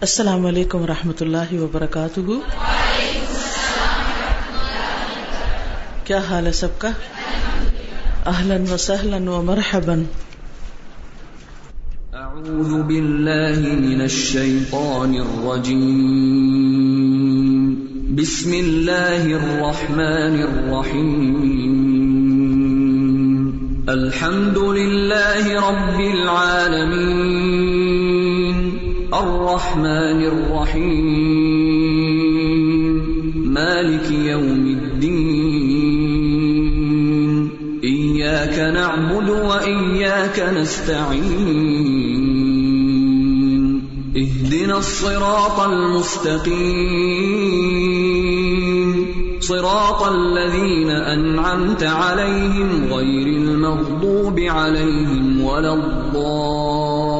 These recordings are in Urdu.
السلام علیکم و رحمۃ اللہ وبرکاتہ۔ کیا حال ہے سب کا؟ اہلن و سہلن و مرحبا أعوذ بالله من الشيطان الرجيم بسم الله الرحمن الرحيم الحمد لله رب العالمين الرحمن الرحيم. مالك يوم الدين. إياك نعبد وإياك نستعين. اهدنا الصراط المستقيم. صراط الذين أنعمت عليهم غير المغضوب عليهم ولا الضالين.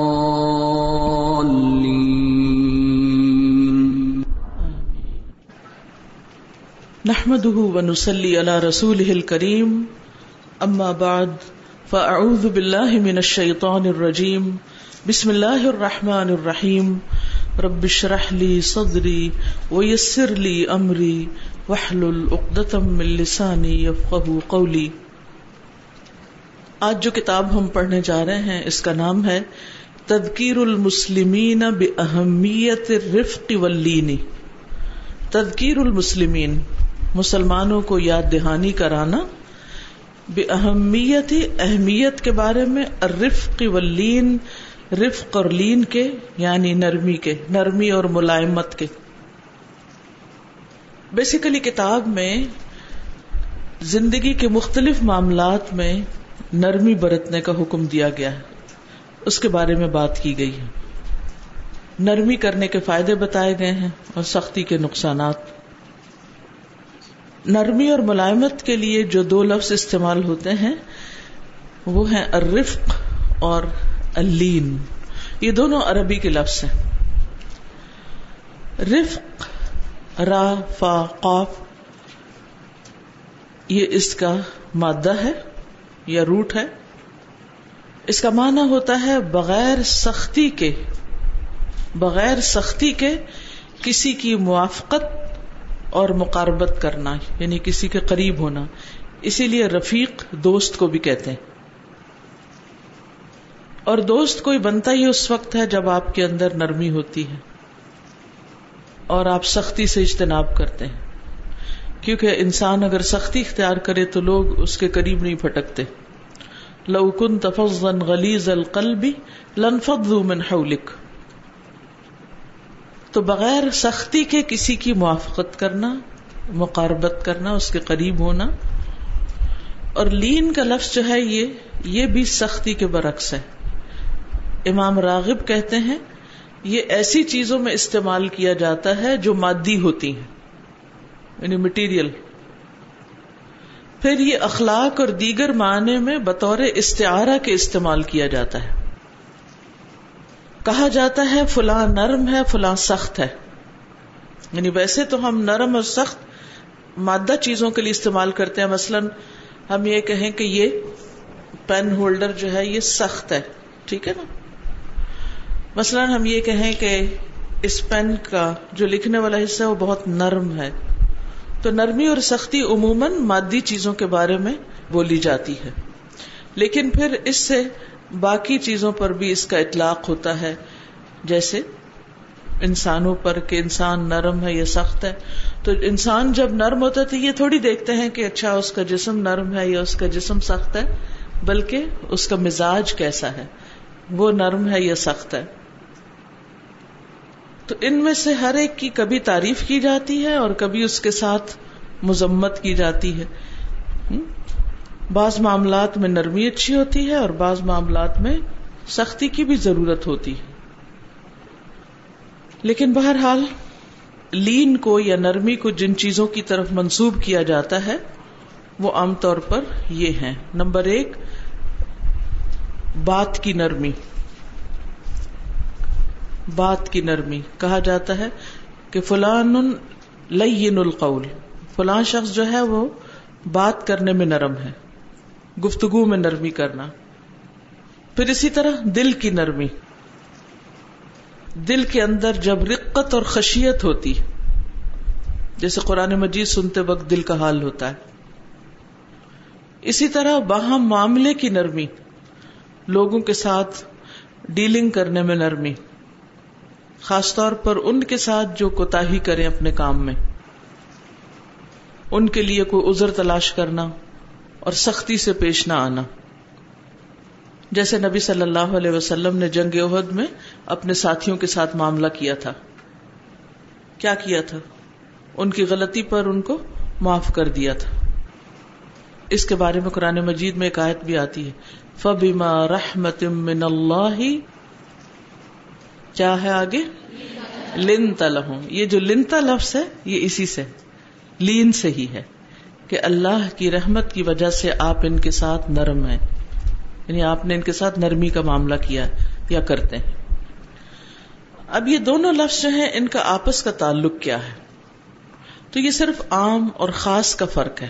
نحمده ونصلي على رسوله الكريم. اما بعد فاعوذ بالله من الشيطان الرجيم. بسم الله الرحمن الرحيم. رب اشرح لي صدري ويسر لي امري واحلل عقدة من لساني يفقهوا قولي. آج جو کتاب ہم پڑھنے جا رہے ہیں، اس کا نام ہے تذکیر المسلمین باہمیت الرفق واللین. تذکیر المسلمین. مسلمانوں کو یاد دہانی کرانا بے اہمیت ہی اہمیت کے بارے میں، الرفق واللین، رفق اور لین کے یعنی نرمی کے، نرمی اور ملائمت کے۔ بیسیکلی کتاب میں، زندگی کے مختلف معاملات میں نرمی برتنے کا حکم دیا گیا ہے۔ اس کے بارے میں بات کی گئی ہے۔ نرمی کرنے کے فائدے بتائے گئے ہیں اور سختی کے نقصانات۔ نرمی اور ملائمت کے لیے جو دو لفظ استعمال ہوتے ہیں، وہ ہیں الرفق اور اللین یہ دونوں عربی کے لفظ ہیں۔ رفق، را، فا، قاف، یہ اس کا مادہ ہے یا روٹ ہے۔ اس کا معنی ہوتا ہے بغیر سختی کے، بغیر سختی کے کسی کی موافقت اور مقاربت کرنا یعنی کسی کے قریب ہونا، اسی لیے رفیق دوست کو بھی کہتے ہیں۔ اور دوست کوئی بنتا ہی اس وقت ہے جب آپ کے اندر نرمی ہوتی ہے اور آپ سختی سے اجتناب کرتے ہیں۔ کیونکہ انسان اگر سختی اختیار کرے تو لوگ اس کے قریب نہیں پھٹکتے۔ لوکن تفزن غلیز القلبی لنفض من حولک۔ تو بغیر سختی کے کسی کی موافقت کرنا، مقاربت کرنا، اس کے قریب ہونا۔ اور لین کا لفظ جو ہے یہ یہ بھی سختی کے برعکس ہے۔ امام راغب کہتے ہیں، یہ ایسی چیزوں میں استعمال کیا جاتا ہے جو مادی ہوتی ہیں یعنی مٹیریل پھر یہ اخلاق اور دیگر معنی میں بطور استعارہ کے استعمال کیا جاتا ہے۔ کہا جاتا ہے فلاں نرم ہے، فلاں سخت ہے۔ یعنی ویسے تو ہم نرم اور سخت مادہ چیزوں کے لیے استعمال کرتے ہیں۔ مثلاً ہم یہ کہیں کہ یہ پین ہولڈر جو ہے، یہ سخت ہے۔ ٹھیک ہے نا؟ مثلاً ہم یہ کہیں کہ اس پین کا جو لکھنے والا حصہ ہے، وہ بہت نرم ہے۔ تو نرمی اور سختی عموماً مادی چیزوں کے بارے میں بولی جاتی ہے۔ لیکن پھر اس سے باقی چیزوں پر بھی اس کا اطلاق ہوتا ہے۔ جیسے انسانوں پر کہ انسان نرم ہے یا سخت ہے۔ تو انسان جب نرم ہوتا ہے تو یہ تھوڑی دیکھتے ہیں کہ اچھا اس کا جسم نرم ہے یا اس کا جسم سخت ہے، بلکہ اس کا مزاج کیسا ہے۔ وہ نرم ہے یا سخت ہے۔ تو ان میں سے ہر ایک کی کبھی تعریف کی جاتی ہے اور کبھی اس کے ساتھ مذمت کی جاتی ہے۔ بعض معاملات میں نرمی اچھی ہوتی ہے اور بعض معاملات میں سختی کی بھی ضرورت ہوتی ہے۔ لیکن بہرحال، لین کو یا نرمی کو جن چیزوں کی طرف منسوب کیا جاتا ہے، وہ عام طور پر یہ ہے نمبر ایک، بات کی نرمی۔ بات کی نرمی۔ کہا جاتا ہے کہ فلان لین القول۔ فلاں شخص جو ہے وہ بات کرنے میں نرم ہے۔ گفتگو میں نرمی کرنا۔ پھر اسی طرح دل کی نرمی۔ دل کے اندر جب رقت اور خشیت ہوتی، جیسے قرآن مجید سنتے وقت دل کا حال ہوتا ہے۔ اسی طرح باہم معاملے کی نرمی، لوگوں کے ساتھ ڈیلنگ کرنے میں نرمی، خاص طور پر ان کے ساتھ جو کوتا کریں اپنے کام میں۔ ان کے لیے کوئی عذر تلاش کرنا۔ اور سختی سے پیش نہ آنا۔ جیسے نبی صلی اللہ علیہ وسلم نے جنگ عہد میں اپنے ساتھیوں کے ساتھ معاملہ کیا تھا۔ کیا کیا تھا؟ ان کی غلطی پر ان کو معاف کر دیا تھا۔ اس کے بارے میں قرآن مجید میں ایک آیت بھی آتی ہے۔ فبیما رحمت من اللہ کیا ہے آگے؟ لنتا لہوں یہ جو لنتا لفظ ہے، یہ اسی سے لین سے ہی ہے۔ کہ اللہ کی رحمت کی وجہ سے آپ ان کے ساتھ نرم ہیں۔ یعنی آپ نے ان کے ساتھ نرمی کا معاملہ کیا یا کرتے ہیں۔ اب یہ دونوں لفظ جو ہیں، ان کا آپس کا تعلق کیا ہے؟ تو یہ صرف عام اور خاص کا فرق ہے۔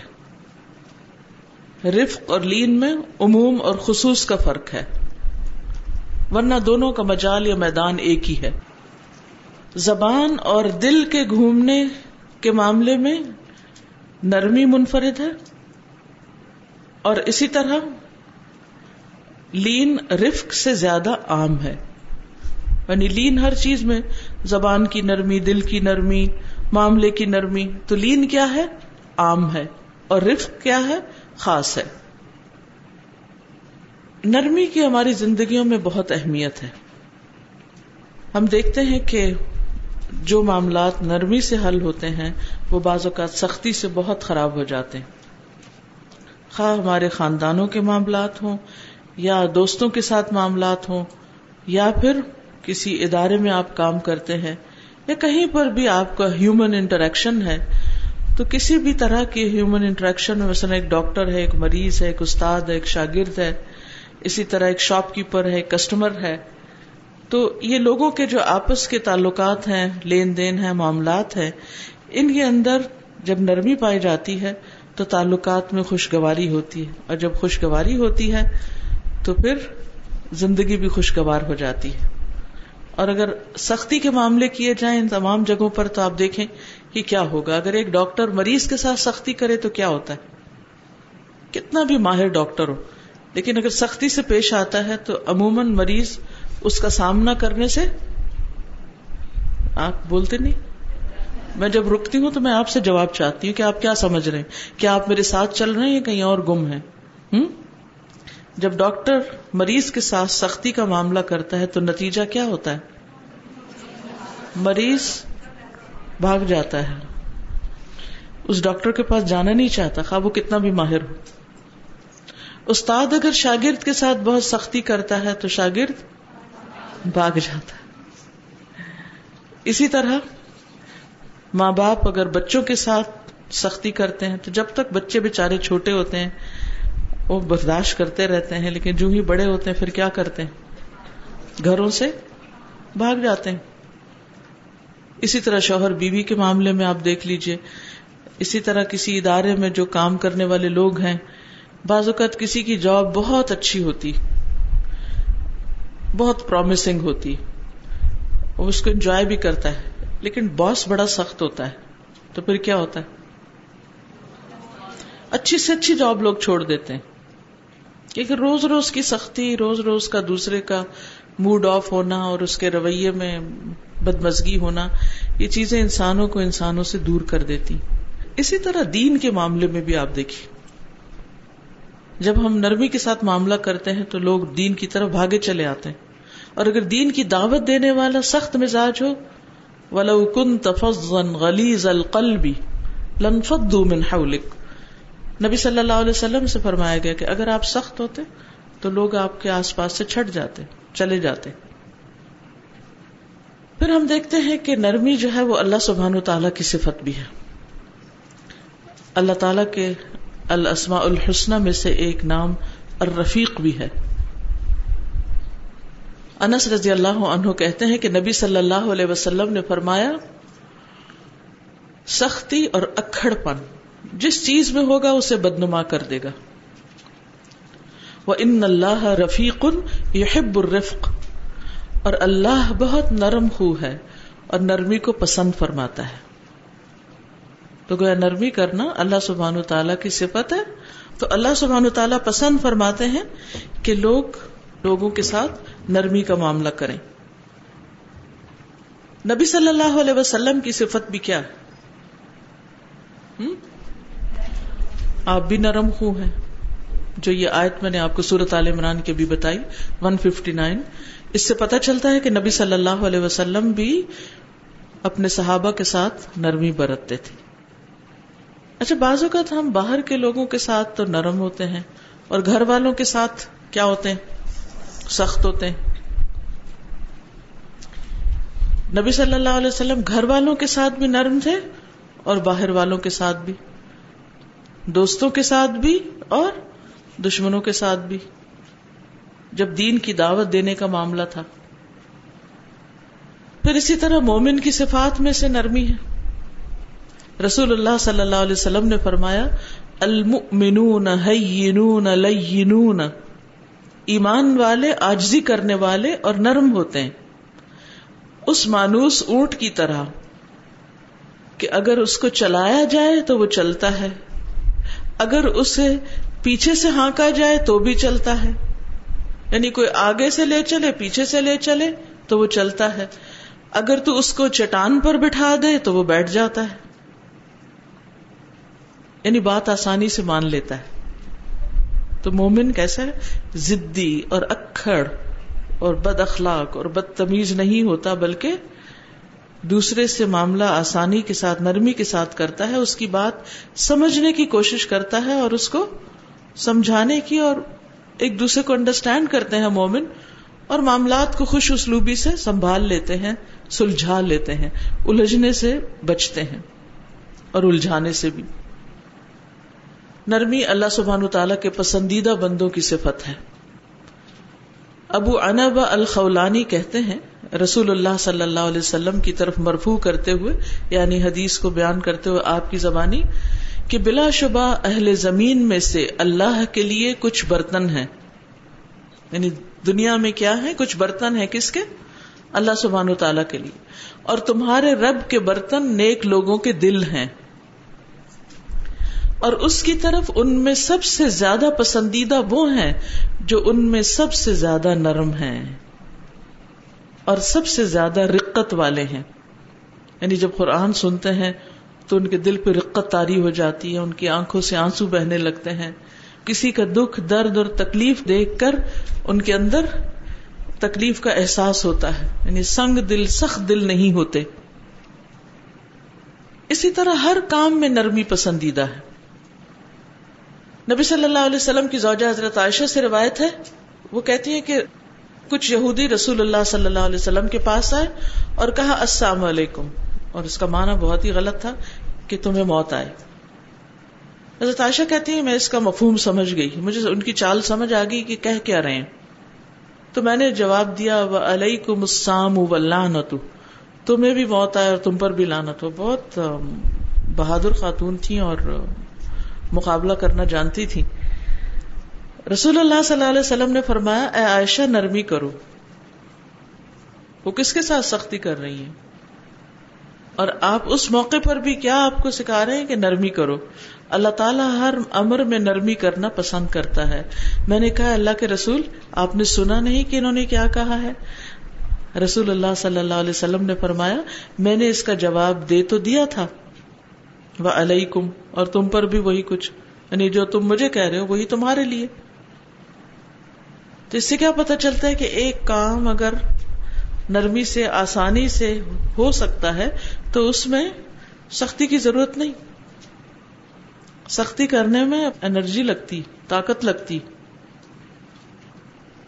رفق اور لین میں عموم اور خصوص کا فرق ہے۔ ورنہ دونوں کا مجال یا میدان ایک ہی ہے۔ زبان اور دل کے گھومنے کے معاملے میں نرمی منفرد ہے اور اسی طرح لین رفق سے زیادہ عام ہے۔ یعنی لین ہر چیز میں زبان کی نرمی، دل کی نرمی، معاملے کی نرمی، تو لین کیا ہے؟ عام ہے۔ اور رفق کیا ہے؟ خاص ہے۔ نرمی کی ہماری زندگیوں میں بہت اہمیت ہے۔ ہم دیکھتے ہیں کہ جو معاملات نرمی سے حل ہوتے ہیں، وہ بعض اوقات سختی سے بہت خراب ہو جاتے ہیں۔ خواہ ہمارے خاندانوں کے معاملات ہوں، یا دوستوں کے ساتھ معاملات ہوں، یا پھر کسی ادارے میں آپ کام کرتے ہیں، یا کہیں پر بھی آپ کا ہیومن انٹریکشن ہے، تو کسی بھی طرح کی ہیومن انٹریکشن میں مثلا ایک ڈاکٹر ہے، ایک مریض ہے، ایک استاد ہے، ایک شاگرد ہے، اسی طرح ایک شاپ کیپر ہے، ایک کسٹمر ہے تو یہ لوگوں کے جو آپس کے تعلقات ہیں، لین دین ہیں، معاملات ہیں، ان کے اندر جب نرمی پائی جاتی ہے تو تعلقات میں خوشگواری ہوتی ہے۔ اور جب خوشگواری ہوتی ہے تو پھر زندگی بھی خوشگوار ہو جاتی ہے۔ اور اگر سختی کے معاملے کیے جائیں ان تمام جگہوں پر تو آپ دیکھیں کہ کیا ہوگا۔ اگر ایک ڈاکٹر مریض کے ساتھ سختی کرے تو کیا ہوتا ہے؟ کتنا بھی ماہر ڈاکٹر ہو، لیکن اگر سختی سے پیش آتا ہے تو عموماً مریض اس کا سامنا کرنے سے آپ بولتے نہیں؟ میں جب رکتی ہوں تو میں آپ سے جواب چاہتی ہوں کہ آپ کیا سمجھ رہے ہیں؟ کیا آپ میرے ساتھ چل رہے ہیں یا کہیں اور گم ہیں؟ ہوں جب ڈاکٹر مریض کے ساتھ سختی کا معاملہ کرتا ہے تو نتیجہ کیا ہوتا ہے؟ مریض بھاگ جاتا ہے۔ اس ڈاکٹر کے پاس جانا نہیں چاہتا، خواہ وہ کتنا بھی ماہر ہو۔ استاد اگر شاگرد کے ساتھ بہت سختی کرتا ہے تو شاگرد بھاگ جاتا ہے۔ اسی طرح ماں باپ اگر بچوں کے ساتھ سختی کرتے ہیں تو جب تک بچے بےچارے چھوٹے ہوتے ہیں، وہ برداشت کرتے رہتے ہیں، لیکن جو ہی بڑے ہوتے ہیں، پھر کیا کرتے ہیں؟ گھروں سے بھاگ جاتے ہیں۔ اسی طرح شوہر بیوی کے معاملے میں آپ دیکھ لیجیے۔ اسی طرح کسی ادارے میں جو کام کرنے والے لوگ ہیں، بعض اوقات کسی کی جاب بہت اچھی ہوتی بہت پرومسنگ ہوتی وہ اس کو انجوائے بھی کرتا ہے۔ لیکن باس بڑا سخت ہوتا ہے۔ تو پھر کیا ہوتا ہے؟ اچھی سے اچھی جاب لوگ چھوڑ دیتے ہیں۔ کیونکہ روز روز کی سختی، روز روز کا دوسرے کا موڈ آف ہونا اور اس کے رویے میں بدمزگی ہونا، یہ چیزیں انسانوں کو انسانوں سے دور کر دیتی۔ اسی طرح دین کے معاملے میں بھی آپ دیکھیے جب ہم نرمی کے ساتھ معاملہ کرتے ہیں تو لوگ دین کی طرف بھاگے چلے آتے ہیں۔ اور اگر دین کی دعوت دینے والا سخت مزاج ہو، ولو كنت فظا غليظ القلب لانفضوا من حولك۔ نبی صلی اللہ علیہ وسلم سے فرمایا گیا کہ اگر آپ سخت ہوتے تو لوگ آپ کے آس پاس سے چھٹ جاتے، چلے جاتے۔ پھر ہم دیکھتے ہیں کہ نرمی جو ہے وہ اللہ سبحان و تعالیٰ کی صفت بھی ہے۔ اللہ تعالیٰ کے الاسماء الحسنہ میں سے ایک نام الرفیق بھی ہے۔ انس رضی اللہ عنہ کہتے ہیں کہ نبی صلی اللہ علیہ وسلم نے فرمایا، سختی اور اکڑ پن جس چیز میں ہوگا اسے بدنما کر دے گا۔ وہ ان اللہ رفیق یحب الرفق۔ اور اللہ بہت نرم خو ہے اور نرمی کو پسند فرماتا ہے۔ تو گویا نرمی کرنا اللہ سبحان و تعالیٰ کی صفت ہے۔ تو اللہ سبحان تعالیٰ پسند فرماتے ہیں کہ لوگ لوگوں کے ساتھ نرمی کا معاملہ کریں۔ نبی صلی اللہ علیہ وسلم کی صفت بھی کیا؟ ہے آپ بھی نرم خو ہیں۔ جو یہ آیت میں نے آپ کو سورت عال عمران کی بھی بتائی 159 اس سے پتا چلتا ہے کہ نبی صلی اللہ علیہ وسلم بھی اپنے صحابہ کے ساتھ نرمی برتتے تھے۔ اچھا بعض اوقات ہم باہر کے لوگوں کے ساتھ تو نرم ہوتے ہیں، اور گھر والوں کے ساتھ کیا ہوتے ہیں؟ سخت ہوتے ہیں۔ نبی صلی اللہ علیہ وسلم گھر والوں کے ساتھ بھی نرم تھے اور باہر والوں کے ساتھ بھی۔ دوستوں کے ساتھ بھی اور دشمنوں کے ساتھ بھی۔ جب دین کی دعوت دینے کا معاملہ تھا۔ پھر اسی طرح مومن کی صفات میں سے نرمی ہے۔ رسول اللہ صلی اللہ علیہ وسلم نے فرمایا، المؤمنون حینون لینون۔ ایمان والے، آجزی کرنے والے اور نرم ہوتے ہیں۔ اس مانوس اونٹ کی طرح کہ اگر اس کو چلایا جائے تو وہ چلتا ہے۔ اگر اسے پیچھے سے ہانکا جائے تو بھی چلتا ہے۔ یعنی کوئی آگے سے لے چلے، پیچھے سے لے چلے تو وہ چلتا ہے۔ اگر تو اس کو چٹان پر بٹھا دے تو وہ بیٹھ جاتا ہے۔ یعنی بات آسانی سے مان لیتا ہے۔ تو مومن کیسا ہے؟ زدی اور اکھڑ اور بد اخلاق اور بدتمیز نہیں ہوتا، بلکہ دوسرے سے معاملہ آسانی کے ساتھ، نرمی کے ساتھ کرتا ہے، اس کی بات سمجھنے کی کوشش کرتا ہے اور اس کو سمجھانے کی اور ایک دوسرے کو انڈرسٹینڈ کرتے ہیں مومن اور معاملات کو خوش اسلوبی سے سنبھال لیتے ہیں، سلجھا لیتے ہیں، الجھنے سے بچتے ہیں اور الجھانے سے بھی۔ نرمی اللہ سبحان تعالیٰ کے پسندیدہ بندوں کی صفت ہے۔ ابو انب الخولانی کہتے ہیں، رسول اللہ صلی اللہ علیہ وسلم کی طرف مرفو کرتے ہوئے یعنی حدیث کو بیان کرتے ہوئے آپ کی زبانی، کہ بلا شبہ اہل زمین میں سے اللہ کے لیے کچھ برتن ہیں۔ یعنی دنیا میں کیا ہے کچھ برتن ہے کس کے؟ اللہ سبحان و تعالی کے لیے۔ اور تمہارے رب کے برتن نیک لوگوں کے دل ہیں۔ اور اس کی طرف ان میں سب سے زیادہ پسندیدہ وہ ہیں جو ان میں سب سے زیادہ نرم ہیں اور سب سے زیادہ رقت والے ہیں۔ یعنی جب قرآن سنتے ہیں تو ان کے دل پہ رقت تاری ہو جاتی ہے، ان کی آنکھوں سے آنسو بہنے لگتے ہیں۔ کسی کا دکھ، درد اور تکلیف دیکھ کر ان کے اندر تکلیف کا احساس ہوتا ہے۔ یعنی سنگ دل، سخت دل نہیں ہوتے۔ اسی طرح ہر کام میں نرمی پسندیدہ ہے۔ نبی صلی اللہ علیہ وسلم کی زوجہ حضرت عائشہ سے روایت ہے، وہ کہتی ہیں کہ کچھ یہودی رسول اللہ صلی اللہ علیہ وسلم کے پاس آئے اور کہا، السلام علیکم۔ اور اس کا معنی بہت ہی غلط تھا کہ تمہیں موت آئے حضرت عائشہ کہتی ہیں، میں اس کا مفہوم سمجھ گئی۔ مجھے ان کی چال سمجھ آ گئی کہ کہہ کیا رہے ہیں۔ تو میں نے جواب دیا وہ علیہ کو تمہیں بھی موت آئے اور تم پر بھی لانت ہو۔ بہت بہادر خاتون تھی اور مقابلہ کرنا جانتی تھی رسول اللہ صلی اللہ علیہ وسلم نے فرمایا، اے عائشہ، نرمی کرو۔ وہ کس کے ساتھ سختی کر رہی ہیں؟ اور آپ اس موقع پر بھی کیا آپ کو سکھا رہے ہیں کہ نرمی کرو؟ اللہ تعالیٰ ہر امر میں نرمی کرنا پسند کرتا ہے۔ میں نے کہا، اللہ کے رسول، آپ نے سنا نہیں کہ انہوں نے کیا کہا ہے۔ رسول اللہ صلی اللہ علیہ وسلم نے فرمایا، میں نے اس کا جواب دے تو دیا تھا۔ وہ علیکم اور تم پر بھی وہی کچھ۔ یعنی جو تم مجھے کہہ رہے ہو، وہی تمہارے لیے۔ تو اس سے کیا پتا چلتا ہے کہ ایک کام اگر نرمی سے، آسانی سے ہو سکتا ہے، تو اس میں سختی کی ضرورت نہیں۔ سختی کرنے میں انرجی لگتی، طاقت لگتی۔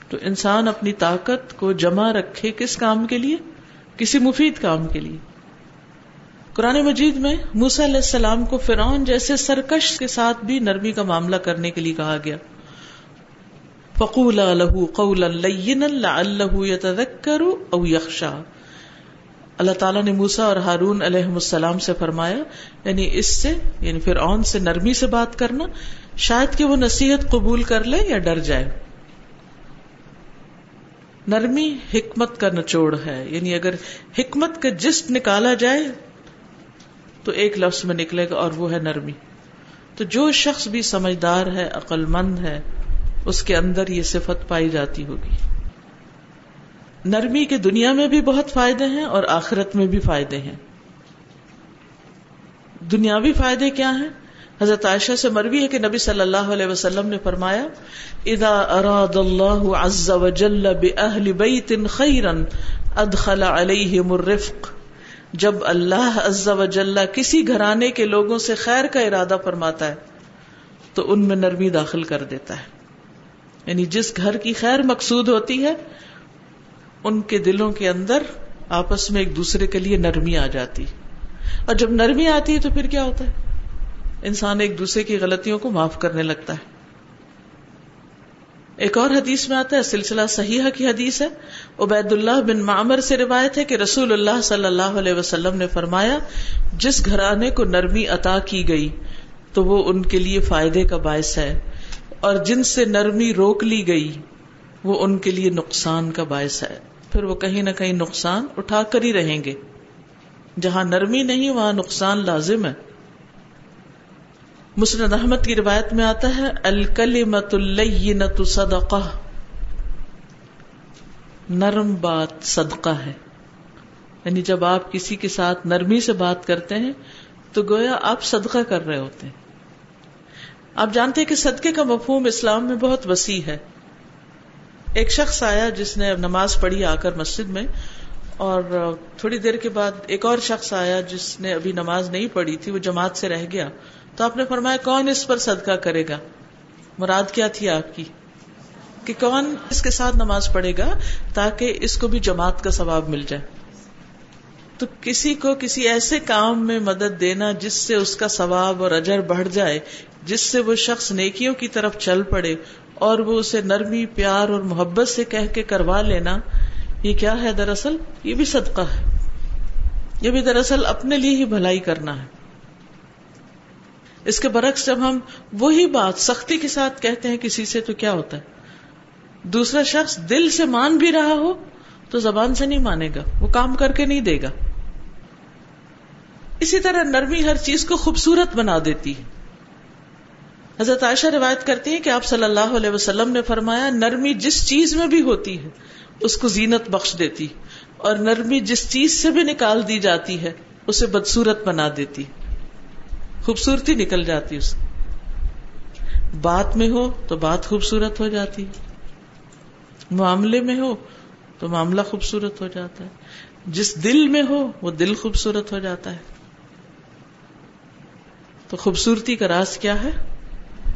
تو انسان اپنی طاقت کو جمع رکھے کس کام کے لیے؟ کسی مفید کام کے لیے۔ قرآن مجید میں موسی علیہ السلام کو فرعون جیسے سرکش کے ساتھ بھی نرمی کا معاملہ کرنے کے لیے کہا گیا۔ فقولا له قولا لینا لعله يتذكر او يخشى اللہ تعالیٰ نے موسا اور ہارون علیہ السلام سے فرمایا یعنی اس سے یعنی فرعون سے نرمی سے بات کرنا، شاید کہ وہ نصیحت قبول کر لے یا ڈر جائے۔ نرمی حکمت کا نچوڑ ہے یعنی اگر حکمت کا جسٹ نکالا جائے تو ایک لفظ میں نکلے گا اور وہ ہے نرمی۔ تو جو شخص بھی سمجھدار ہے عقل مند ہے، اس کے اندر یہ صفت پائی جاتی ہوگی۔ نرمی کے دنیا میں بھی بہت فائدے ہیں اور آخرت میں بھی فائدے ہیں۔ دنیاوی فائدے کیا ہیں؟ حضرت عائشہ سے مروی ہے کہ نبی صلی اللہ علیہ وسلم نے فرمایا، اذا اراد اللہ عز وجل باہل بیت خیرا، ادخل علیہم الرفق. جب اللہ عز وجل کسی گھرانے کے لوگوں سے خیر کا ارادہ فرماتا ہے، تو ان میں نرمی داخل کر دیتا ہے۔ یعنی جس گھر کی خیر مقصود ہوتی ہے، ان کے دلوں کے اندر آپس میں ایک دوسرے کے لیے نرمی آ جاتی۔ اور جب نرمی آتی ہے تو پھر کیا ہوتا ہے؟ انسان ایک دوسرے کی غلطیوں کو معاف کرنے لگتا ہے۔ ایک اور حدیث میں آتا ہے، سلسلہ صحیح کی حدیث ہے۔ عبید اللہ بن معمر سے روایت ہے کہ رسول اللہ صلی اللہ علیہ وسلم نے فرمایا، جس گھرانے کو نرمی عطا کی گئی، تو وہ ان کے لیے فائدے کا باعث ہے۔ اور جن سے نرمی روک لی گئی، وہ ان کے لیے نقصان کا باعث ہے۔ پھر وہ کہیں نہ کہیں نقصان اٹھا کر ہی رہیں گے۔ جہاں نرمی نہیں، وہاں نقصان لازم ہے۔ مسند احمد کی روایت میں آتا ہے الکلمت الینت صدقہ۔ نرم بات صدقہ ہے۔ یعنی جب آپ کسی کے ساتھ نرمی سے بات کرتے ہیں، تو گویا آپ صدقہ کر رہے ہوتے ہیں۔ آپ جانتے ہیں کہ صدقے کا مفہوم اسلام میں بہت وسیع ہے۔ ایک شخص آیا جس نے نماز پڑھی آ کر مسجد میں، اور تھوڑی دیر کے بعد ایک اور شخص آیا جس نے ابھی نماز نہیں پڑھی تھی، وہ جماعت سے رہ گیا۔ تو آپ نے فرمایا، کون اس پر صدقہ کرے گا؟ مراد کیا تھی آپ کی؟ کہ کون اس کے ساتھ نماز پڑھے گا تاکہ اس کو بھی جماعت کا ثواب مل جائے؟ تو کسی کو کسی ایسے کام میں مدد دینا جس سے اس کا ثواب اور اجر بڑھ جائے، جس سے وہ شخص نیکیوں کی طرف چل پڑے اور وہ اسے نرمی، پیار اور محبت سے کہہ کے کروا لینا، یہ کیا ہے دراصل؟ یہ بھی صدقہ ہے۔ یہ بھی دراصل اپنے لیے ہی بھلائی کرنا ہے۔ اس کے برعکس جب ہم وہی بات سختی کے ساتھ کہتے ہیں کسی سے تو کیا ہوتا ہے؟ دوسرا شخص دل سے مان بھی رہا ہو تو زبان سے نہیں مانے گا، وہ کام کر کے نہیں دے گا۔ اسی طرح نرمی ہر چیز کو خوبصورت بنا دیتی ہے۔ حضرت عائشہ روایت کرتی ہے کہ آپ صلی اللہ علیہ وسلم نے فرمایا، نرمی جس چیز میں بھی ہوتی ہے، اس کو زینت بخش دیتی اور نرمی جس چیز سے بھی نکال دی جاتی ہے، اسے بدسورت بنا دیتی خوبصورتی نکل جاتی اس بات میں ہو تو بات خوبصورت ہو جاتی معاملے میں ہو تو معاملہ خوبصورت ہو جاتا ہے۔ جس دل میں ہو وہ دل خوبصورت ہو جاتا ہے۔ تو خوبصورتی کا راز کیا ہے؟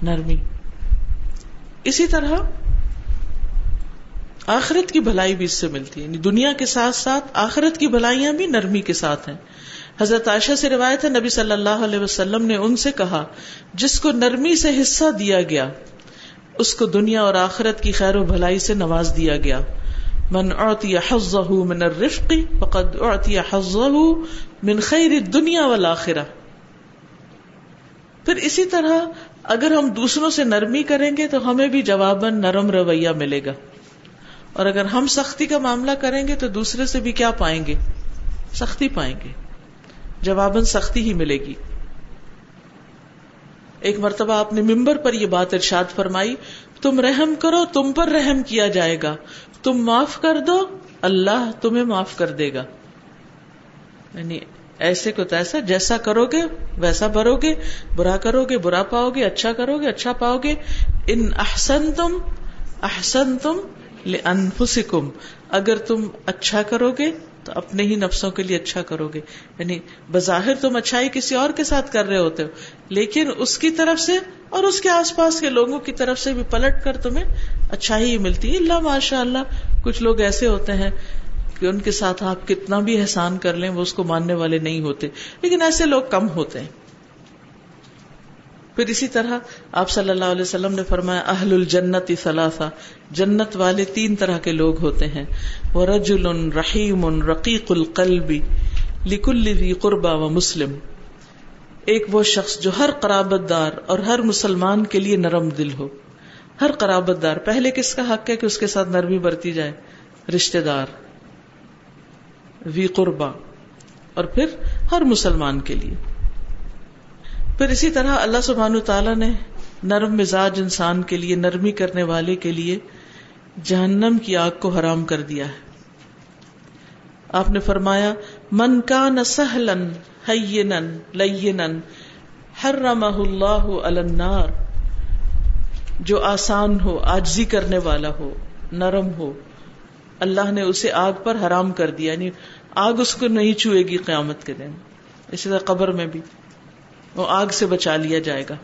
نرمی۔ اسی طرح آخرت کی بھلائی بھی اس سے ملتی ہے۔ یعنی دنیا کے ساتھ ساتھ آخرت کی بھلائیاں بھی نرمی کے ساتھ ہیں۔ حضرت عائشہ سے روایت ہے، نبی صلی اللہ علیہ وسلم نے ان سے کہا، جس کو نرمی سے حصہ دیا گیا، اس کو دنیا اور آخرت کی خیر و بھلائی سے نواز دیا گیا۔ من اعطی حظه من الرفق فقد اعطی حظه من خیر الدنیا والآخرہ۔ پھر اسی طرح اگر ہم دوسروں سے نرمی کریں گے تو ہمیں بھی جواباً نرم رویہ ملے گا۔ اور اگر ہم سختی کا معاملہ کریں گے تو دوسرے سے بھی کیا پائیں گے؟ سختی پائیں گے۔ جواباً سختی ہی ملے گی۔ ایک مرتبہ آپ نے ممبر پر یہ بات ارشاد فرمائی، تم رحم کرو، تم پر رحم کیا جائے گا۔ تم معاف کر دو، اللہ تمہیں معاف کر دے گا۔ یعنی ایسے کو تیسا، جیسا کرو گے ویسا بھرو گے برا کرو گے برا پاؤ گے اچھا کرو گے اچھا پاؤ گے ان احسن تم احسن تم انفسکم اگر تم اچھا کرو گے تو اپنے ہی نفسوں کے لیے اچھا کرو گے۔ یعنی بظاہر تم اچھائی کسی اور کے ساتھ کر رہے ہوتے ہو، لیکن اس کی طرف سے اور اس کے آس پاس کے لوگوں کی طرف سے بھی پلٹ کر تمہیں اچھائی ہی ملتی ہے۔ اللہ ماشاء اللہ، کچھ لوگ ایسے ہوتے ہیں کہ ان کے ساتھ آپ کتنا بھی احسان کر لیں، وہ اس کو ماننے والے نہیں ہوتے۔ لیکن ایسے لوگ کم ہوتے ہیں۔ پھر اسی طرح آپ صلی اللہ علیہ وسلم نے فرمایا، اہل الجنت ثلاثہ۔ جنت والے تین طرح کے لوگ ہوتے ہیں۔ وہ رحیم رقیق القلب لکل قربا و مسلم ایک وہ شخص جو ہر قرابت دار اور ہر مسلمان کے لیے نرم دل ہو۔ ہر قرابت دار، پہلے کس کا حق ہے کہ اس کے ساتھ نرمی برتی جائے؟ رشتے دار۔ وی قربا اور پھر ہر مسلمان کے لیے۔ پھر اسی طرح اللہ سبحان تعالیٰ نے نرم مزاج انسان کے لیے، نرمی کرنے والے کے لیے جہنم کی آگ کو حرام کر دیا ہے۔ آپ نے فرمایا، من کا نہ سہلن لینن حرمہ اللہ النار جو آسان ہو، آجزی کرنے والا ہو، نرم ہو، اللہ نے اسے آگ پر حرام کر دیا یعنی آگ اس کو نہیں چوئے گی قیامت کے دن۔ اسی طرح قبر میں بھی۔ وہ آگ سے بچا لیا جائے گا۔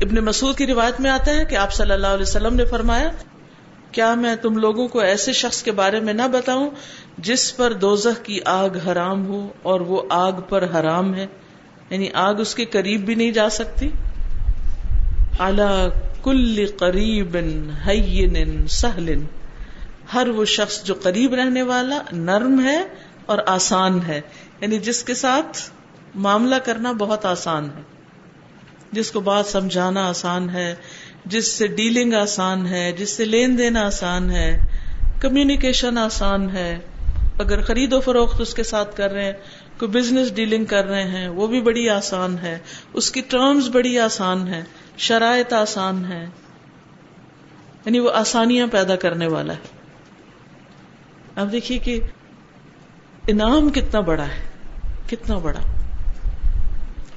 ابن مسعود کی روایت میں آتا ہے کہ آپ صلی اللہ علیہ وسلم نے فرمایا، کیا میں تم لوگوں کو ایسے شخص کے بارے میں نہ بتاؤں جس پر دوزخ کی آگ حرام ہو اور وہ آگ پر حرام ہے؟ یعنی آگ اس کے قریب بھی نہیں جا سکتی؟ اعلی کل قریب سہلن ہر وہ شخص جو قریب رہنے والا نرم ہے اور آسان ہے یعنی جس کے ساتھ معاملہ کرنا بہت آسان ہے۔ جس کو بات سمجھانا آسان ہے، جس سے ڈیلنگ آسان ہے، جس سے لین دین آسان ہے، کمیونیکیشن آسان ہے۔ اگر خرید و فروخت اس کے ساتھ کر رہے ہیں، کوئی بزنس ڈیلنگ کر رہے ہیں، وہ بھی بڑی آسان ہے۔ اس کی ٹرمز بڑی آسان ہے شرائط آسان ہے یعنی وہ آسانیاں پیدا کرنے والا ہے۔ اب دیکھیے کہ انعام کتنا بڑا ہے۔ کتنا بڑا۔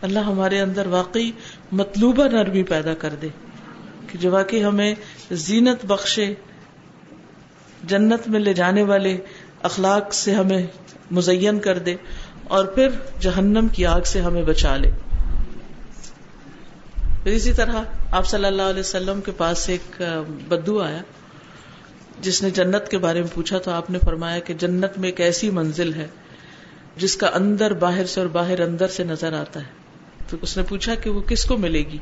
اللہ ہمارے اندر واقعی مطلوبہ نرمی پیدا کر دے کہ جو واقعی ہمیں زینت بخشے، جنت میں لے جانے والے اخلاق سے ہمیں مزین کر دے اور پھر جہنم کی آگ سے ہمیں بچا لے۔ پھر اسی طرح آپ صلی اللہ علیہ وسلم کے پاس ایک بدو آیا جس نے جنت کے بارے میں پوچھا تو آپ نے فرمایا کہ جنت میں ایک ایسی منزل ہے جس کا اندر باہر سے اور باہر اندر سے نظر آتا ہے۔ تو اس نے پوچھا کہ وہ کس کو ملے گی؟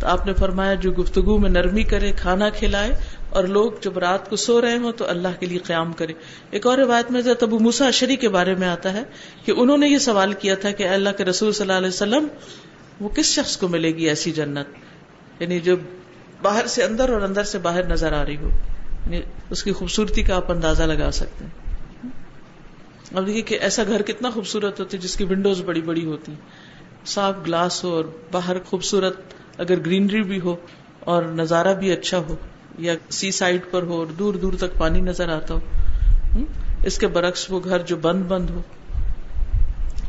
تو آپ نے فرمایا، جو گفتگو میں نرمی کرے، کھانا کھلائے اور لوگ جب رات کو سو رہے ہوں تو اللہ کے لیے قیام کرے۔ ایک اور روایت میں ابو موسا اشری کے بارے میں آتا ہے کہ انہوں نے یہ سوال کیا تھا کہ اللہ کے رسول صلی اللہ علیہ وسلم، وہ کس شخص کو ملے گی ایسی جنت؟ یعنی جو باہر سے اندر اور اندر سے باہر نظر آ رہی ہو یعنی اس کی خوبصورتی کا آپ اندازہ لگا سکتے ہیں۔ اب دیکھیے کہ ایسا گھر کتنا خوبصورت ہوتا ہے جس کی ونڈوز بڑی بڑی ہوتی صاف گلاس ہو اور باہر خوبصورت اگر گرینری بھی ہو اور نظارہ بھی اچھا ہو یا سی سائڈ پر ہو اور دور دور تک پانی نظر آتا ہو اس کے برعکس وہ گھر جو بند بند ہو۔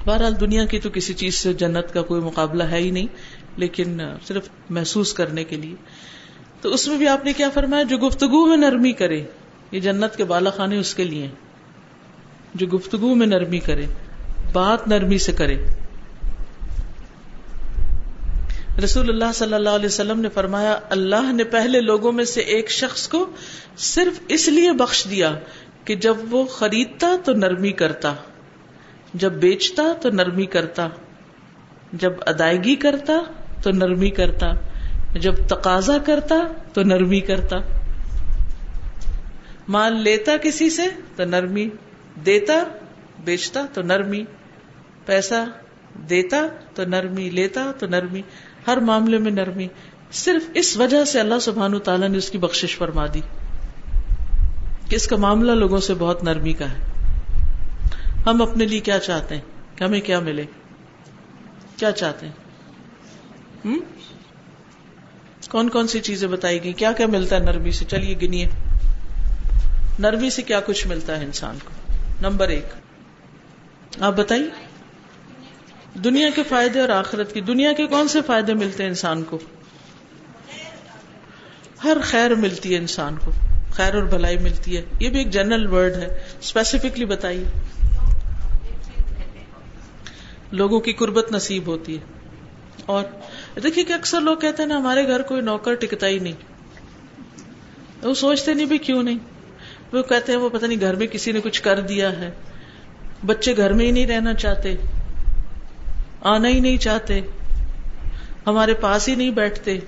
بہرحال دنیا کی تو کسی چیز سے جنت کا کوئی مقابلہ ہے ہی نہیں، لیکن صرف محسوس کرنے کے لیے۔ تو اس میں بھی آپ نے کیا فرمایا؟ جو گفتگو میں نرمی کرے، یہ جنت کے بالا خانے اس کے لیے جو گفتگو میں نرمی کرے، بات نرمی سے کرے۔ رسول اللہ صلی اللہ علیہ وسلم نے فرمایا، اللہ نے پہلے لوگوں میں سے ایک شخص کو صرف اس لیے بخش دیا کہ جب وہ خریدتا تو نرمی کرتا، جب بیچتا تو نرمی کرتا، جب ادائیگی کرتا تو نرمی کرتا، جب تقاضا کرتا تو نرمی کرتا۔ مال لیتا کسی سے تو نرمی، دیتا، بیچتا تو نرمی، پیسہ دیتا تو نرمی، لیتا تو نرمی۔ ہر معاملے میں نرمی۔ صرف اس وجہ سے اللہ سبحان تعالیٰ نے اس کی بخش فرما دی کہ اس کا معاملہ لوگوں سے بہت نرمی کا ہے۔ ہم اپنے لیے کیا چاہتے ہیں؟ کہ ہمیں کیا ملے؟ کیا چاہتے ہیں؟ کون کون سی چیزیں بتائی گئی کیا کیا ملتا ہے نرمی سے؟ چلیے، گنیے۔ نرمی سے کیا کچھ ملتا ہے انسان کو؟ نمبر ایک۔ آپ بتائیے۔ دنیا کے فائدے اور آخرت کی دنیا کے کون سے فائدے ملتے ہیں انسان کو؟ ہر خیر ملتی ہے انسان کو، خیر اور بھلائی ملتی ہے۔ یہ بھی ایک جنرل ورڈ ہے اسپیسیفکلی بتائیے۔ لوگوں کی قربت نصیب ہوتی ہے۔ اور دیکھیے کہ اکثر لوگ کہتے ہیں نا، ہمارے گھر کوئی نوکر ٹکتا ہی نہیں۔ وہ سوچتے نہیں بھی کیوں نہیں؟ وہ کہتے ہیں، وہ پتہ نہیں گھر میں کسی نے کچھ کر دیا ہے۔ بچے گھر میں ہی نہیں رہنا چاہتے۔ آنا ہی نہیں چاہتے۔ ہمارے پاس ہی نہیں بیٹھتے۔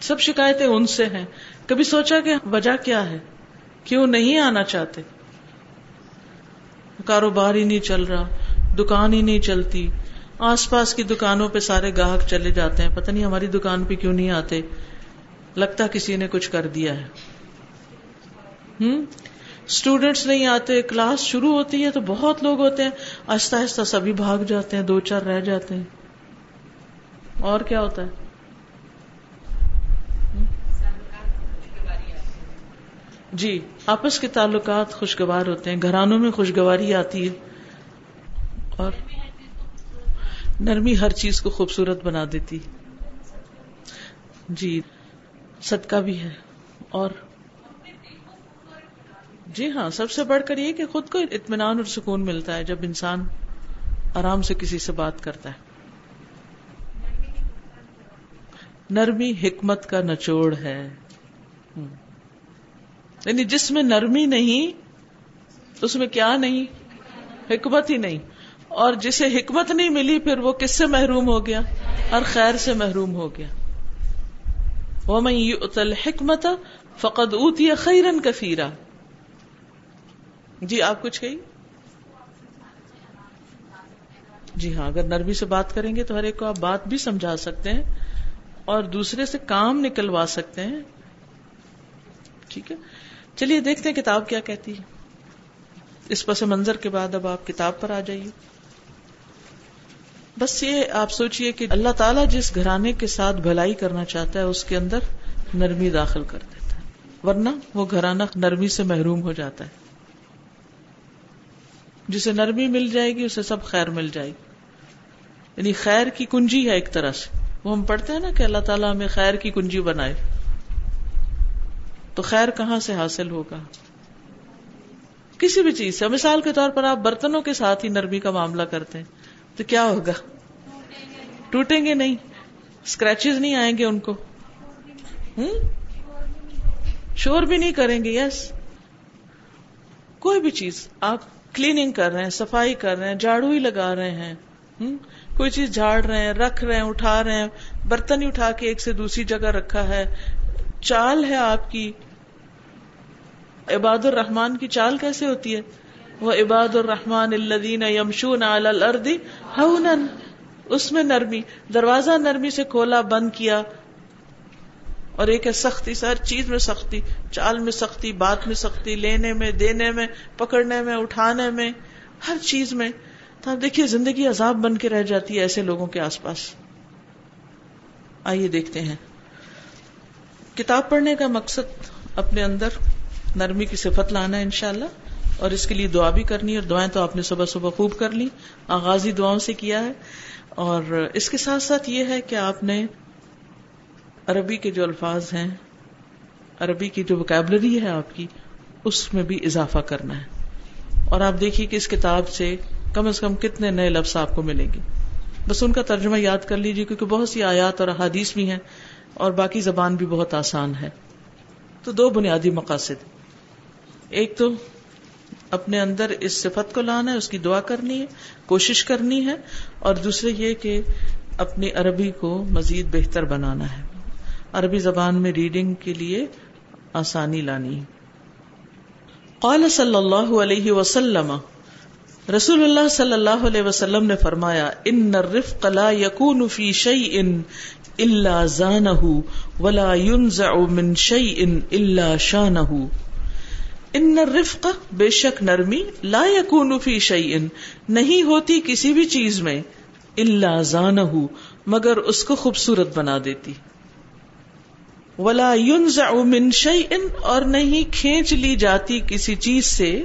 سب شکایتیں ان سے ہیں۔ کبھی سوچا کہ وجہ کیا ہے؟ کیوں نہیں آنا چاہتے؟ کاروبار ہی نہیں چل رہا۔ دکان ہی نہیں چلتی۔ آس پاس کی دکانوں پہ سارے گاہک چلے جاتے ہیں۔ پتہ نہیں ہماری دکان پہ کیوں نہیں آتے۔ لگتا کسی نے کچھ کر دیا ہے۔ ہوں اسٹوڈینٹس نہیں آتے کلاس شروع ہوتی ہے تو بہت لوگ ہوتے ہیں، آہستہ آہستہ سبھی بھاگ جاتے ہیں، دو چار رہ جاتے ہیں۔ اور کیا ہوتا ہے؟ جی آپس کے تعلقات خوشگوار ہوتے ہیں، گھرانوں میں خوشگواری آتی ہے۔ اور نرمی ہر چیز کو خوبصورت بنا دیتی۔ جی صدقہ بھی ہے۔ اور جی ہاں سب سے بڑھ کر یہ کہ خود کو اطمینان اور سکون ملتا ہے جب انسان آرام سے کسی سے بات کرتا ہے۔ نرمی حکمت کا نچوڑ ہے۔ یعنی جس میں نرمی نہیں، اس میں کیا نہیں؟ حکمت ہی نہیں۔ اور جسے حکمت نہیں ملی، پھر وہ کس سے محروم ہو گیا؟ اور خیر سے محروم ہو گیا۔ وہ میں اتل حکمت فقد اوتی خیرن کفیرا جی آپ کچھ کہی جی ہاں اگر نرمی سے بات کریں گے تو ہر ایک کو آپ بات بھی سمجھا سکتے ہیں اور دوسرے سے کام نکلوا سکتے ہیں۔ ٹھیک ہے؟ چلیے، دیکھتے ہیں کتاب کیا کہتی ہے۔ اس پس منظر کے بعد اب آپ کتاب پر آ جائیے۔ بس یہ آپ سوچئے کہ اللہ تعالیٰ جس گھرانے کے ساتھ بھلائی کرنا چاہتا ہے، اس کے اندر نرمی داخل کر دیتا ہے۔ ورنہ وہ گھرانہ نرمی سے محروم ہو جاتا ہے۔ جسے نرمی مل جائے گی، اسے سب خیر مل جائے گی۔ یعنی خیر کی کنجی ہے ایک طرح سے۔ وہ ہم پڑھتے ہیں نا کہ اللہ تعالیٰ ہمیں خیر کی کنجی بنائے۔ تو خیر کہاں سے حاصل ہوگا؟ کسی بھی چیز سے۔ مثال کے طور پر آپ برتنوں کے ساتھ ہی نرمی کا معاملہ کرتے ہیں۔ تو کیا ہوگا؟ ٹوٹیں گے نہیں۔ اسکریچز نہیں آئیں گے ان کو۔ شور بھی نہیں کریں گے یس کوئی بھی چیز آپ کلیننگ کر رہے ہیں، صفائی کر رہے ہیں، جھاڑو ہی لگا رہے ہیں کوئی چیز جھاڑ رہے ہیں، رکھ رہے ہیں، اٹھا رہے ہیں، برتن ہی اٹھا کے ایک سے دوسری جگہ رکھا ہے۔ چال ہے آپ کی۔ عباد الرحمان کی چال کیسے ہوتی ہے؟ وہ عباد الرحمان الدین یمشون الارض ہونا اس میں نرمی، دروازہ نرمی سے کھولا، بند کیا۔ اور ایک ہے سختی سے ہر چیز میں سختی، چال میں سختی، بات میں سختی، لینے میں، دینے میں، پکڑنے میں، اٹھانے میں، ہر چیز میں۔ تو آپ دیکھیے، زندگی عذاب بن کے رہ جاتی ہے ایسے لوگوں کے آس پاس۔ آئیے دیکھتے ہیں۔ کتاب پڑھنے کا مقصد اپنے اندر نرمی کی صفت لانا ہے انشاءاللہ، اور اس کے لیے دعا بھی کرنی اور دعائیں تو آپ نے صبح صبح خوب کر لی۔ آغازی دعاؤں سے کیا ہے۔ اور اس کے ساتھ ساتھ یہ ہے کہ آپ نے عربی کے جو الفاظ ہیں، عربی کی جو وکیبلری ہے آپ کی، اس میں بھی اضافہ کرنا ہے۔ اور آپ دیکھیے کہ اس کتاب سے کم از کم کتنے نئے لفظ آپ کو ملیں گے۔ بس ان کا ترجمہ یاد کر لیجیے کیونکہ بہت سی آیات اور احادیث بھی ہیں اور باقی زبان بھی بہت آسان ہے۔ تو دو بنیادی مقاصد۔ ایک تو اپنے اندر اس صفت کو لانا ہے، اس کی دعا کرنی ہے، کوشش کرنی ہے، اور دوسرے یہ کہ اپنی عربی کو مزید بہتر بنانا ہے۔ عربی زبان میں ریڈنگ کے لیے آسانی لانی۔ قال صلی اللہ علیہ وسلم، رسول اللہ صلی اللہ علیہ وسلم نے فرمایا، ان الرفق لا يكون في شيء الا زانه ولا ينزع من شيء الا شانه ان رفق بے شک نرمی لا یکون فی شیئن، نہیں ہوتی کسی بھی چیز میں اللہ زان مگر اس کو خوبصورت بنا دیتی۔ ولا ينزع من شیئن اور نہیں کھینچ لی جاتی کسی چیز سے،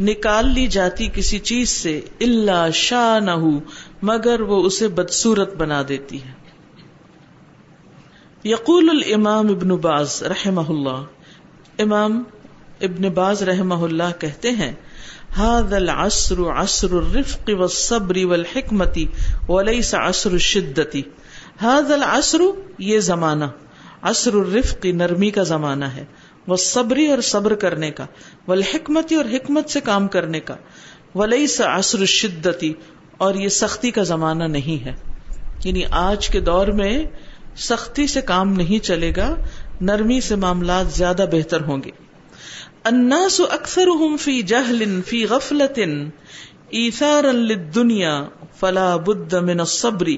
نکال لی جاتی کسی چیز سے اللہ شاہ نہ مگر وہ اسے بدسورت بنا دیتی ہے۔ یقول الامام ابن باز رحمہ اللہ، امام ابن باز رحمہ اللہ کہتے ہیں، هذا العصر عصر الرفق والصبر والحکمت وليس عصر الشدت۔ هذا العصر یہ زمانہ۔ عصر الرفق نرمی کا زمانہ ہے۔ والصبر اور صبر کرنے کا۔ والحکمت اور حکمت سے کام کرنے کا۔ وليس عصر الشدت اور یہ سختی کا زمانہ نہیں ہے۔ یعنی آج کے دور میں سختی سے کام نہیں چلے گا، نرمی سے معاملات زیادہ بہتر ہوں گے۔ الناس اکثرهم في جهل في غفلة ايثارا للدنيا فلا بد من الصبر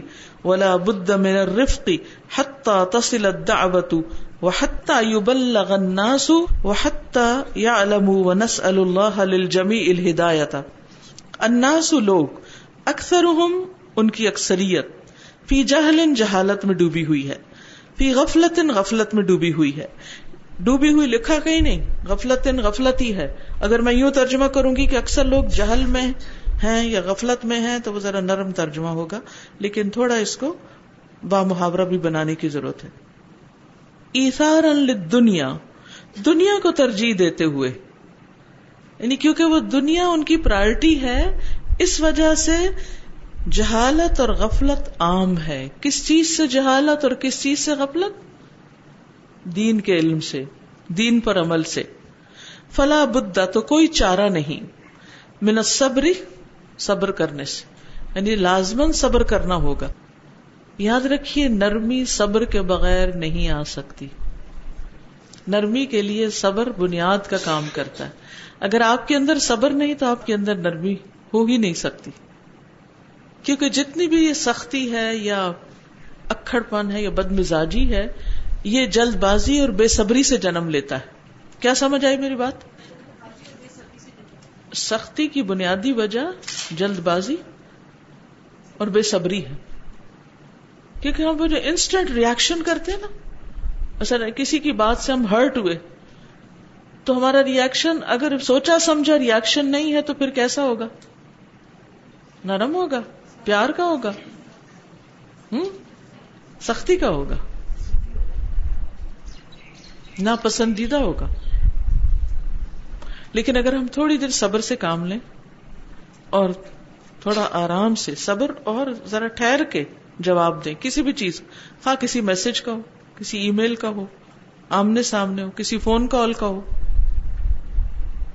ولا بد من الرفق حتى تصل الدعوة وحتى يبلغ الناس وحتى يعلموا ونسأل الله للجميع الهداية. الناس لوگ، اکثرهم ان کی اکثریت فی جہل جہالت میں ڈوبی ہوئی ہے، فی غفلت غفلت میں ڈوبی ہوئی ہے۔ ڈوبی ہوئی لکھا کہیں نہیں، غفلت غفلت ہی ہے۔ اگر میں یوں ترجمہ کروں گی کہ اکثر لوگ جہل میں ہیں یا غفلت میں ہیں تو وہ ذرا نرم ترجمہ ہوگا، لیکن تھوڑا اس کو با محاورہ بھی بنانے کی ضرورت ہے۔ ایسار دنیا دنیا کو ترجیح دیتے ہوئے۔ یعنی کیونکہ وہ دنیا ان کی پرائرٹی ہے، اس وجہ سے جہالت اور غفلت عام ہے۔ کس چیز سے جہالت اور کس چیز سے غفلت؟ دین کے علم سے، دین پر عمل سے۔ فلا بدہ تو کوئی چارہ نہیں۔ من صبری صبر کرنے سے۔ یعنی لازمن صبر کرنا ہوگا۔ یاد رکھیے، نرمی صبر کے بغیر نہیں آ سکتی۔ نرمی کے لیے صبر بنیاد کا کام کرتا ہے۔ اگر آپ کے اندر صبر نہیں تو آپ کے اندر نرمی ہو ہی نہیں سکتی۔ کیونکہ جتنی بھی یہ سختی ہے یا اکڑ پن ہے یا بد مزاجی ہے، یہ جلد بازی اور بے صبری سے جنم لیتا ہے۔ کیا سمجھ آئی میری بات؟ سختی کی بنیادی وجہ جلد بازی اور بے صبری ہے۔ کیونکہ ہم جو انسٹنٹ ریئیکشن کرتے ہیں نا اصل کسی کی بات سے ہم ہرٹ ہوئے، تو ہمارا ریئیکشن اگر سوچا سمجھا ریئیکشن نہیں ہے تو پھر کیسا ہوگا؟ نرم ہوگا، پیار کا ہوگا ہوں سختی کا ہوگا۔ ناپسندیدہ ہوگا۔ لیکن اگر ہم تھوڑی دیر صبر سے کام لیں اور تھوڑا آرام سے صبر اور ذرا ٹھہر کے جواب دیں، کسی بھی چیز ہاں کسی میسج کا ہو، کسی ای میل کا ہو، آمنے سامنے ہو، کسی فون کال کا ہو،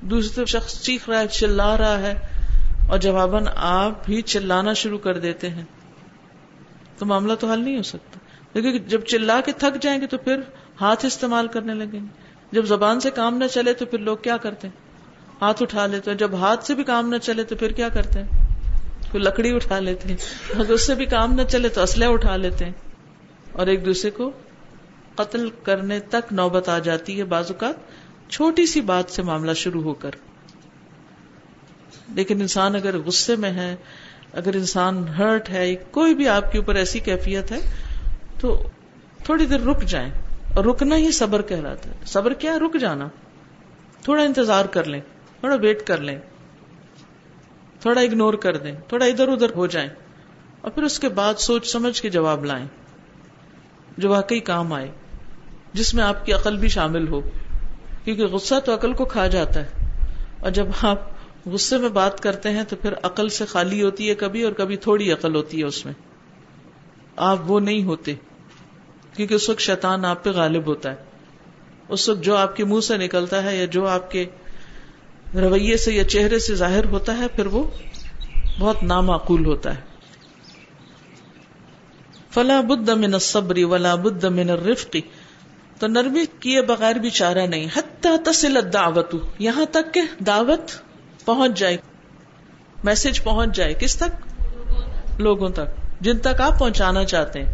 دوسرے شخص چیخ رہا ہے، چلا رہا ہے اور جواباً آپ بھی چلانا شروع کر دیتے ہیں، تو معاملہ تو حل نہیں ہو سکتا۔ کیونکہ جب چلا کے تھک جائیں گے تو پھر ہاتھ استعمال کرنے لگیں گے۔ جب زبان سے کام نہ چلے تو پھر لوگ کیا کرتے ہیں؟ ہاتھ اٹھا لیتے ہیں۔ جب ہاتھ سے بھی کام نہ چلے تو پھر کیا کرتے ہیں؟ پھر لکڑی اٹھا لیتے ہیں۔ اگر اس سے بھی کام نہ چلے تو اسلحہ اٹھا لیتے ہیں۔ اور ایک دوسرے کو قتل کرنے تک نوبت آ جاتی ہے۔ بعض اوقات چھوٹی سی بات سے معاملہ شروع ہو کر۔ لیکن انسان اگر غصے میں ہے، اگر انسان ہرٹ ہے، کوئی بھی آپ کے اوپر ایسی کیفیت ہے، تو تھوڑی دیر رک جائیں۔ اور رکنا ہی صبر کہلاتا ہے۔ صبر کیا رک جانا۔ تھوڑا انتظار کر لیں۔ تھوڑا ویٹ کر لیں۔ تھوڑا اگنور کر دیں۔ تھوڑا ادھر ادھر ہو جائیں۔ اور پھر اس کے بعد سوچ سمجھ کے جواب لائیں۔ جو واقعی کام آئے۔ جس میں آپ کی عقل بھی شامل ہو۔ کیونکہ غصہ تو عقل کو کھا جاتا ہے۔ اور جب آپ غصے میں بات کرتے ہیں تو پھر عقل سے خالی ہوتی ہے کبھی اور کبھی تھوڑی عقل ہوتی ہے اس میں۔ آپ وہ نہیں ہوتے۔ کیونکہ اس وقت شیطان آپ پہ غالب ہوتا ہے۔ اس وقت جو آپ کے منہ سے نکلتا ہے یا جو آپ کے رویے سے یا چہرے سے ظاہر ہوتا ہے، پھر وہ بہت نامعقول ہوتا ہے۔ فلا بد من الصبر ولا بد من الرفق۔ تو نرمی کیے بغیر بھی چارہ نہیں۔ حتی تصل الدعوت یہاں تک کہ دعوت پہنچ جائے۔ میسج پہنچ جائے۔ کس تک؟ لوگوں تک۔ جن تک آپ پہنچانا چاہتے ہیں۔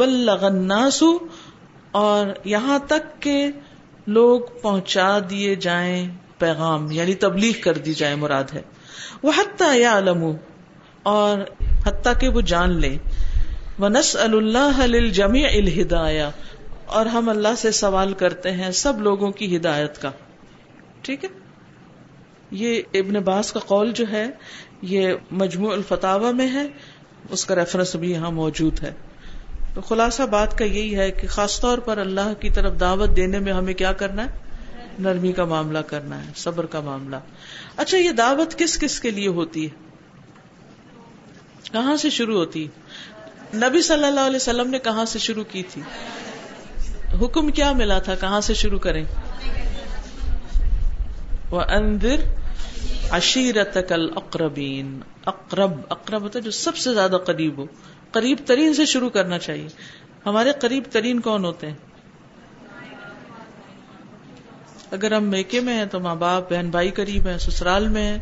الناس۔ اور یہاں تک کہ لوگ پہنچا دیے جائیں پیغام یعنی تبلیغ کر دی جائے مراد ہے۔ وہ حتیٰ یا علم اور حتیٰ کہ وہ جان لے وہ نس اللہ جمی الہدایا اور ہم اللہ سے سوال کرتے ہیں سب لوگوں کی ہدایت کا۔ ٹھیک ہے؟ یہ ابن باس کا قول جو ہے، یہ مجموع الفتاوا میں ہے، اس کا ریفرنس بھی یہاں موجود ہے۔ تو خلاصہ بات کا یہی ہے کہ خاص طور پر اللہ کی طرف دعوت دینے میں ہمیں کیا کرنا ہے؟ نرمی کا معاملہ کرنا ہے، صبر کا معاملہ۔ اچھا یہ دعوت کس کس کے لیے ہوتی ہے؟ کہاں سے شروع ہوتی؟ نبی صلی اللہ علیہ وسلم نے کہاں سے شروع کی تھی؟ حکم کیا ملا تھا؟ کہاں سے شروع کریں؟ وہ اندر عشیرت اقربین اقرب اقرب ہوتا جو سب سے زیادہ قریب ہو۔ قریب ترین سے شروع کرنا چاہیے۔ ہمارے قریب ترین کون ہوتے ہیں؟ اگر ہم میکے میں ہیں تو ماں باپ، بہن بھائی قریب ہیں، سسرال میں ہیں،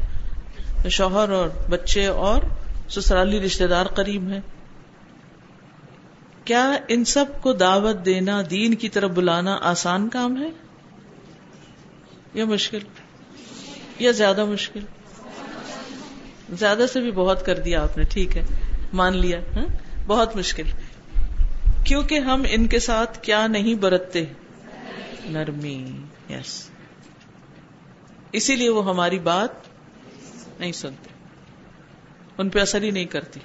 شوہر اور بچے اور سسرالی رشتے دار قریب ہیں۔ کیا ان سب کو دعوت دینا، دین کی طرف بلانا آسان کام ہے؟ یا مشکل؟ یا زیادہ مشکل؟ زیادہ سے بھی بہت کر دیا آپ نے، ٹھیک ہے۔ مان لیا بہت مشکل۔ کیونکہ ہم ان کے ساتھ کیا نہیں برتتے؟ نرمی یس اسی لیے وہ ہماری بات نہیں سنتے۔ ان پہ اثر ہی نہیں کرتی۔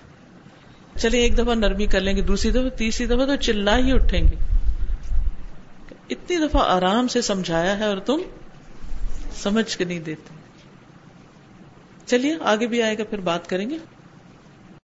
چلے ایک دفعہ نرمی کر لیں گے، دوسری دفعہ، تیسری دفعہ تو چلا ہی اٹھیں گے۔ اتنی دفعہ آرام سے سمجھایا ہے اور تم سمجھ کے نہیں دیتے۔ چلیے، آگے بھی آئے گا، پھر بات کریں گے۔